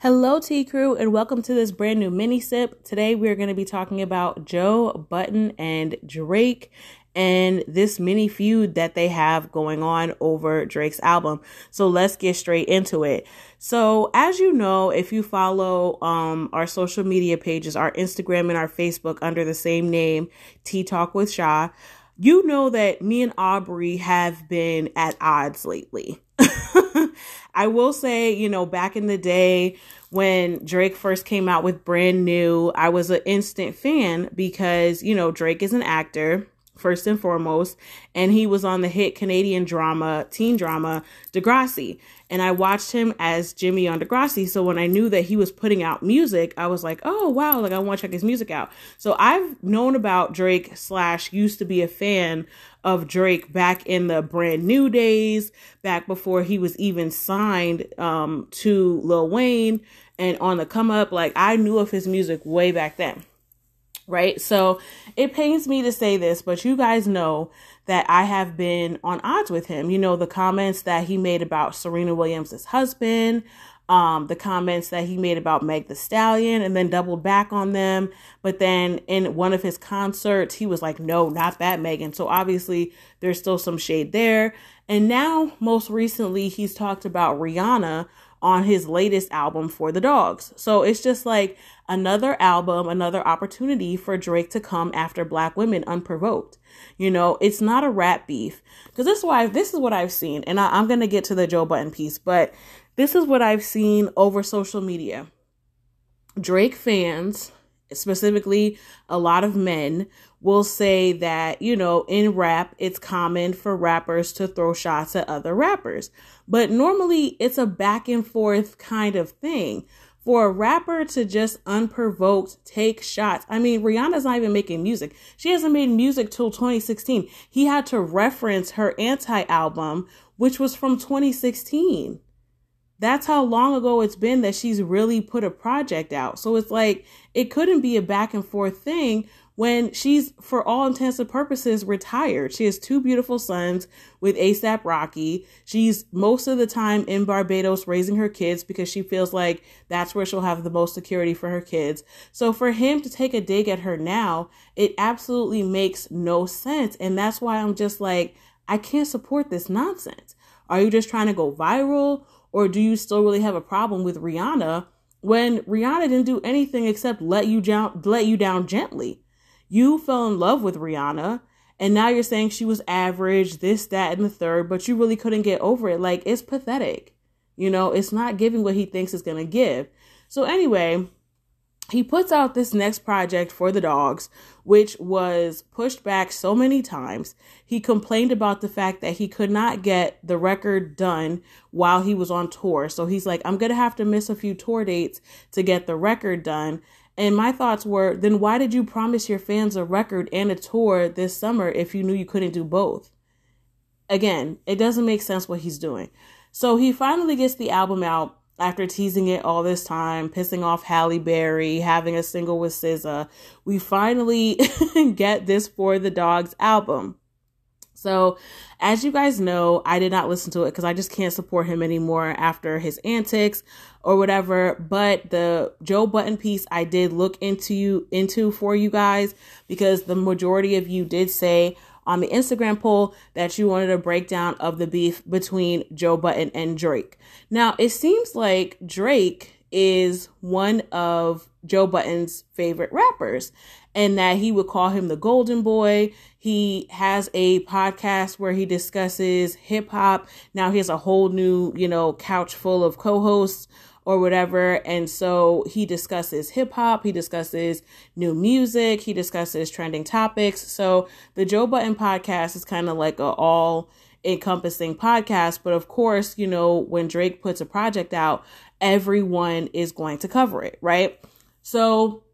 Hello, T Crew, and welcome to this brand new mini sip. Today, we're going to be talking about Joe Budden and Drake and this mini feud that they have going on over Drake's album. So let's get straight into it. So, as you know, if you follow um, our social media pages, our Instagram and our Facebook under the same name, T Talk with Shaw, you know that me and Aubrey have been at odds lately. I will say, you know, back in the day when Drake first came out with Brand New, I was an instant fan because, you know, Drake is an actor first and foremost, and he was on the hit Canadian drama, teen drama, Degrassi. And I watched him as Jimmy on Degrassi. So when I knew that he was putting out music, I was like, oh wow, like I want to check his music out. So I've known about Drake slash used to be a fan of Drake back in the brand new days, back before he was even signed um, to Lil Wayne and on the come up. Like I knew of his music way back then right? So it pains me to say this, but you guys know that I have been on odds with him. You know, the comments that he made about Serena Williams' husband, um, the comments that he made about Meg the Stallion and then doubled back on them. But then in one of his concerts, he was like, no, not that Megan. So obviously there's still some shade there. And now, most recently, he's talked about Rihanna on his latest album for the dogs. So it's just like another album, another opportunity for Drake to come after black women unprovoked. You know, it's not a rap beef. Because this is why this is what I've seen. And I, I'm gonna get to the Joe Budden piece, but this is what I've seen over social media. Drake fans, specifically a lot of men, will say that, you know, in rap, it's common for rappers to throw shots at other rappers. But normally it's a back and forth kind of thing. For a rapper to just unprovoked take shots. I mean, Rihanna's not even making music. She hasn't made music till 2016. He had to reference her anti album, which was from 2016. That's how long ago it's been that she's really put a project out. So it's like, it couldn't be a back and forth thing when she's, for all intents and purposes, retired. She has two beautiful sons with ASAP Rocky. She's most of the time in Barbados raising her kids because she feels like that's where she'll have the most security for her kids. So for him to take a dig at her now, it absolutely makes no sense. And that's why I'm just like, I can't support this nonsense. Are you just trying to go viral? Or do you still really have a problem with Rihanna when Rihanna didn't do anything except let you down let you down gently? You fell in love with Rihanna and now you're saying she was average, this, that, and the third, but you really couldn't get over it. Like, it's pathetic. You know, it's not giving what he thinks it's going to give. So, anyway, he puts out this next project for the dogs, which was pushed back so many times. He complained about the fact that he could not get the record done while he was on tour. So he's like, I'm going to have to miss a few tour dates to get the record done. And my thoughts were, then why did you promise your fans a record and a tour this summer if you knew you couldn't do both? Again, it doesn't make sense what he's doing. So he finally gets the album out after teasing it all this time, pissing off Halle Berry, having a single with SZA. We finally get this For the Dogs album. So, as you guys know, I did not listen to it because I just can't support him anymore after his antics or whatever. But the Joe Budden piece I did look into you into for you guys because the majority of you did say on the Instagram poll that you wanted a breakdown of the beef between Joe Budden and Drake. Now, it seems like Drake is one of Joe Budden's favorite rappers and that he would call him the golden boy. He has a podcast where he discusses hip hop. Now he has a whole new, you know, couch full of co-hosts or whatever. And so he discusses hip hop, he discusses new music, he discusses trending topics. So the Joe Budden podcast is kind of like a all encompassing podcast. But of course, you know, when Drake puts a project out, everyone is going to cover it, right? So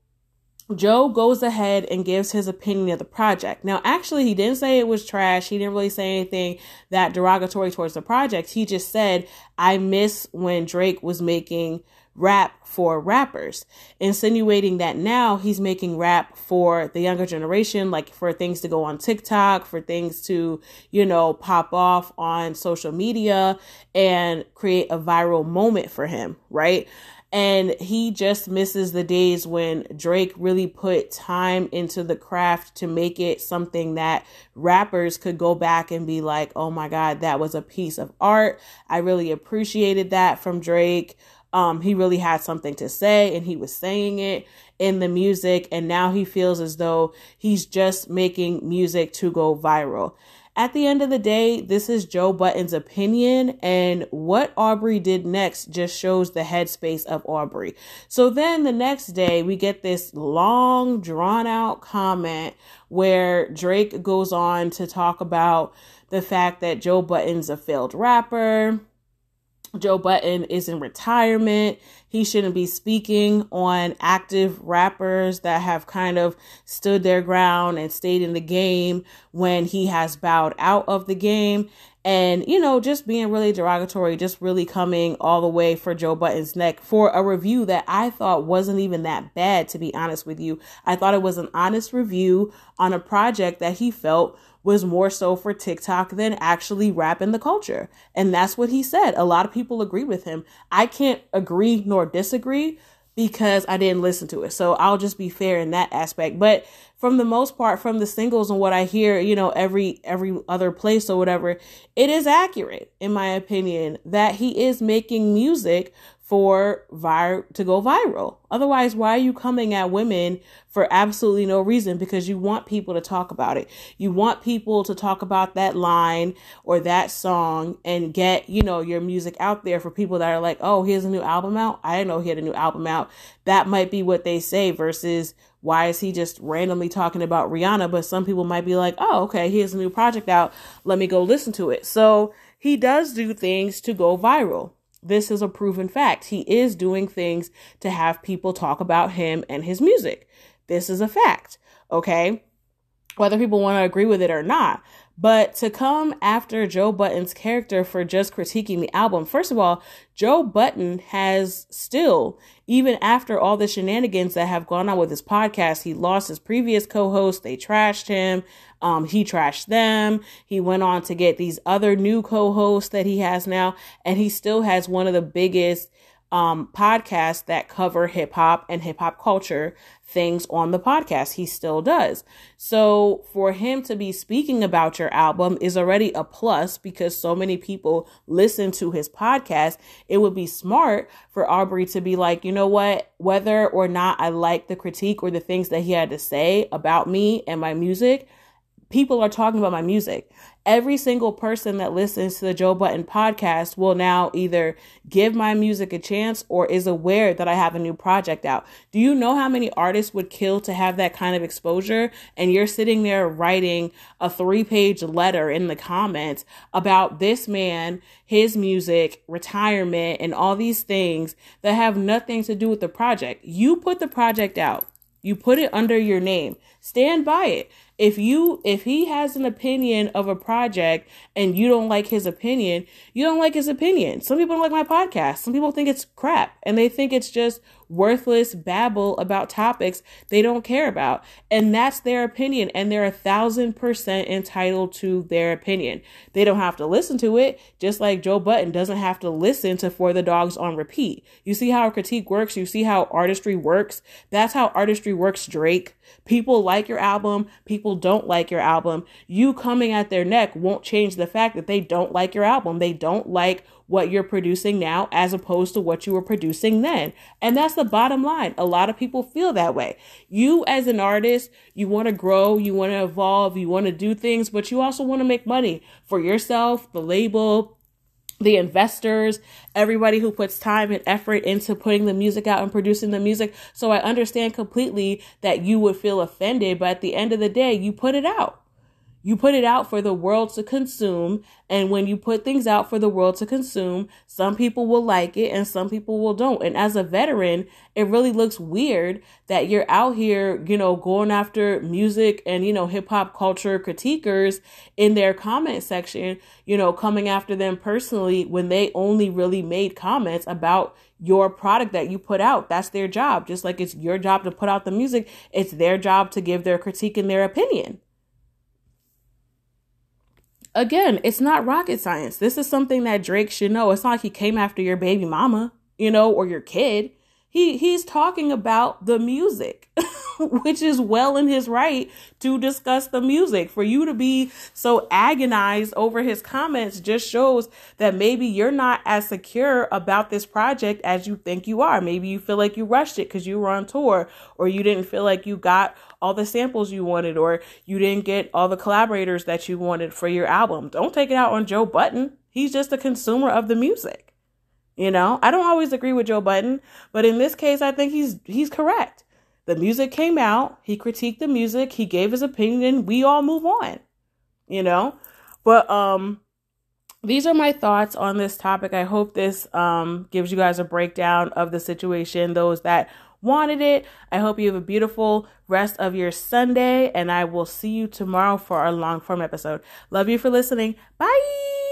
Joe goes ahead and gives his opinion of the project. Now, actually, he didn't say it was trash. He didn't really say anything that derogatory towards the project. He just said, I miss when Drake was making rap for rappers, insinuating that now he's making rap for the younger generation, like for things to go on TikTok, for things to, you know, pop off on social media and create a viral moment for him, right? And he just misses the days when Drake really put time into the craft to make it something that rappers could go back and be like, oh my God, that was a piece of art. I really appreciated that from Drake. Um, he really had something to say and he was saying it in the music. And now he feels as though he's just making music to go viral. At the end of the day, this is Joe Budden's opinion, and what Aubrey did next just shows the headspace of Aubrey. So then the next day, we get this long, drawn out comment where Drake goes on to talk about the fact that Joe Budden's a failed rapper Joe Budden is in retirement. He shouldn't be speaking on active rappers that have kind of stood their ground and stayed in the game when he has bowed out of the game. And, you know, just being really derogatory, just really coming all the way for Joe Budden's neck for a review that I thought wasn't even that bad, to be honest with you. I thought it was an honest review on a project that he felt was more so for TikTok than actually rap in the culture. And that's what he said. A lot of people agree with him. I can't agree nor disagree because I didn't listen to it. So I'll just be fair in that aspect. But from the most part, from the singles and what I hear, you know, every every other place or whatever, it is accurate, in my opinion, that he is making music for vir- to go viral. Otherwise, why are you coming at women for absolutely no reason? Because you want people to talk about it. You want people to talk about that line or that song and get, you know, your music out there for people that are like, oh, here's a new album out. I didn't know he had a new album out. That might be what they say versus why is he just randomly talking about Rihanna? But some people might be like, oh, okay, here's a new project out. Let me go listen to it. So he does do things to go viral this is a proven fact. He is doing things to have people talk about him and his music. This is a fact. Okay. Whether people want to agree with it or not. But to come after Joe Budden's character for just critiquing the album, first of all, Joe Budden has still, even after all the shenanigans that have gone on with his podcast, he lost his previous co host, they trashed him. Um, he trashed them. He went on to get these other new co-hosts that he has now, and he still has one of the biggest um, podcasts that cover hip hop and hip hop culture things on the podcast. He still does. So for him to be speaking about your album is already a plus because so many people listen to his podcast. It would be smart for Aubrey to be like, you know what, whether or not I like the critique or the things that he had to say about me and my music people are talking about my music. Every single person that listens to the Joe Budden podcast will now either give my music a chance or is aware that I have a new project out. Do you know how many artists would kill to have that kind of exposure? And you're sitting there writing a three page letter in the comments about this man, his music, retirement, and all these things that have nothing to do with the project. You put the project out. You put it under your name. Stand by it if you if he has an opinion of a project and you don't like his opinion you don't like his opinion. Some people don't like my podcast. Some people think it's crap and they think it's just worthless babble about topics they don't care about. And that's their opinion and they're a thousand percent entitled to their opinion. They don't have to listen to it just like joe budden doesn't have to listen to for the dogs on repeat. You see how critique works. You see how artistry works. That's how artistry works drake. People like your album. People people don't like your album, you coming at their neck won't change the fact that they don't like your album. They don't like what you're producing now as opposed to what you were producing then. And that's the bottom line. A lot of people feel that way. You, as an artist, you want to grow, you want to evolve, you want to do things, but you also want to make money for yourself, the label, the investors, everybody who puts time and effort into putting the music out and producing the music. So I understand completely that you would feel offended, but at the end of the day, you put it out. You put it out for the world to consume. And when you put things out for the world to consume, some people will like it and some people will don't. And as a veteran, it really looks weird that you're out here, you know, going after music and, you know, hip hop culture critiquers in their comment section, you know, coming after them personally when they only really made comments about your product that you put out. That's their job. Just like it's your job to put out the music, it's their job to give their critique and their opinion. Again, it's not rocket science. This is something that Drake should know. It's not like he came after your baby mama, you know, or your kid. He he's talking about the music which is well in his right to discuss the music. For you to be so agonized over his comments just shows that maybe you're not as secure about this project as you think you are. Maybe you feel like you rushed it because you were on tour or you didn't feel like you got all the samples you wanted or you didn't get all the collaborators that you wanted for your album. Don't take it out on joe Budden. he's just a consumer of the music you know, I don't always agree with Joe Budden, but in this case, I think he's he's correct. The music came out, he critiqued the music, he gave his opinion, we all move on. You know? But um these are my thoughts on this topic. I hope this um gives you guys a breakdown of the situation, those that wanted it. I hope you have a beautiful rest of your Sunday, and I will see you tomorrow for our long form episode. Love you for listening. Bye.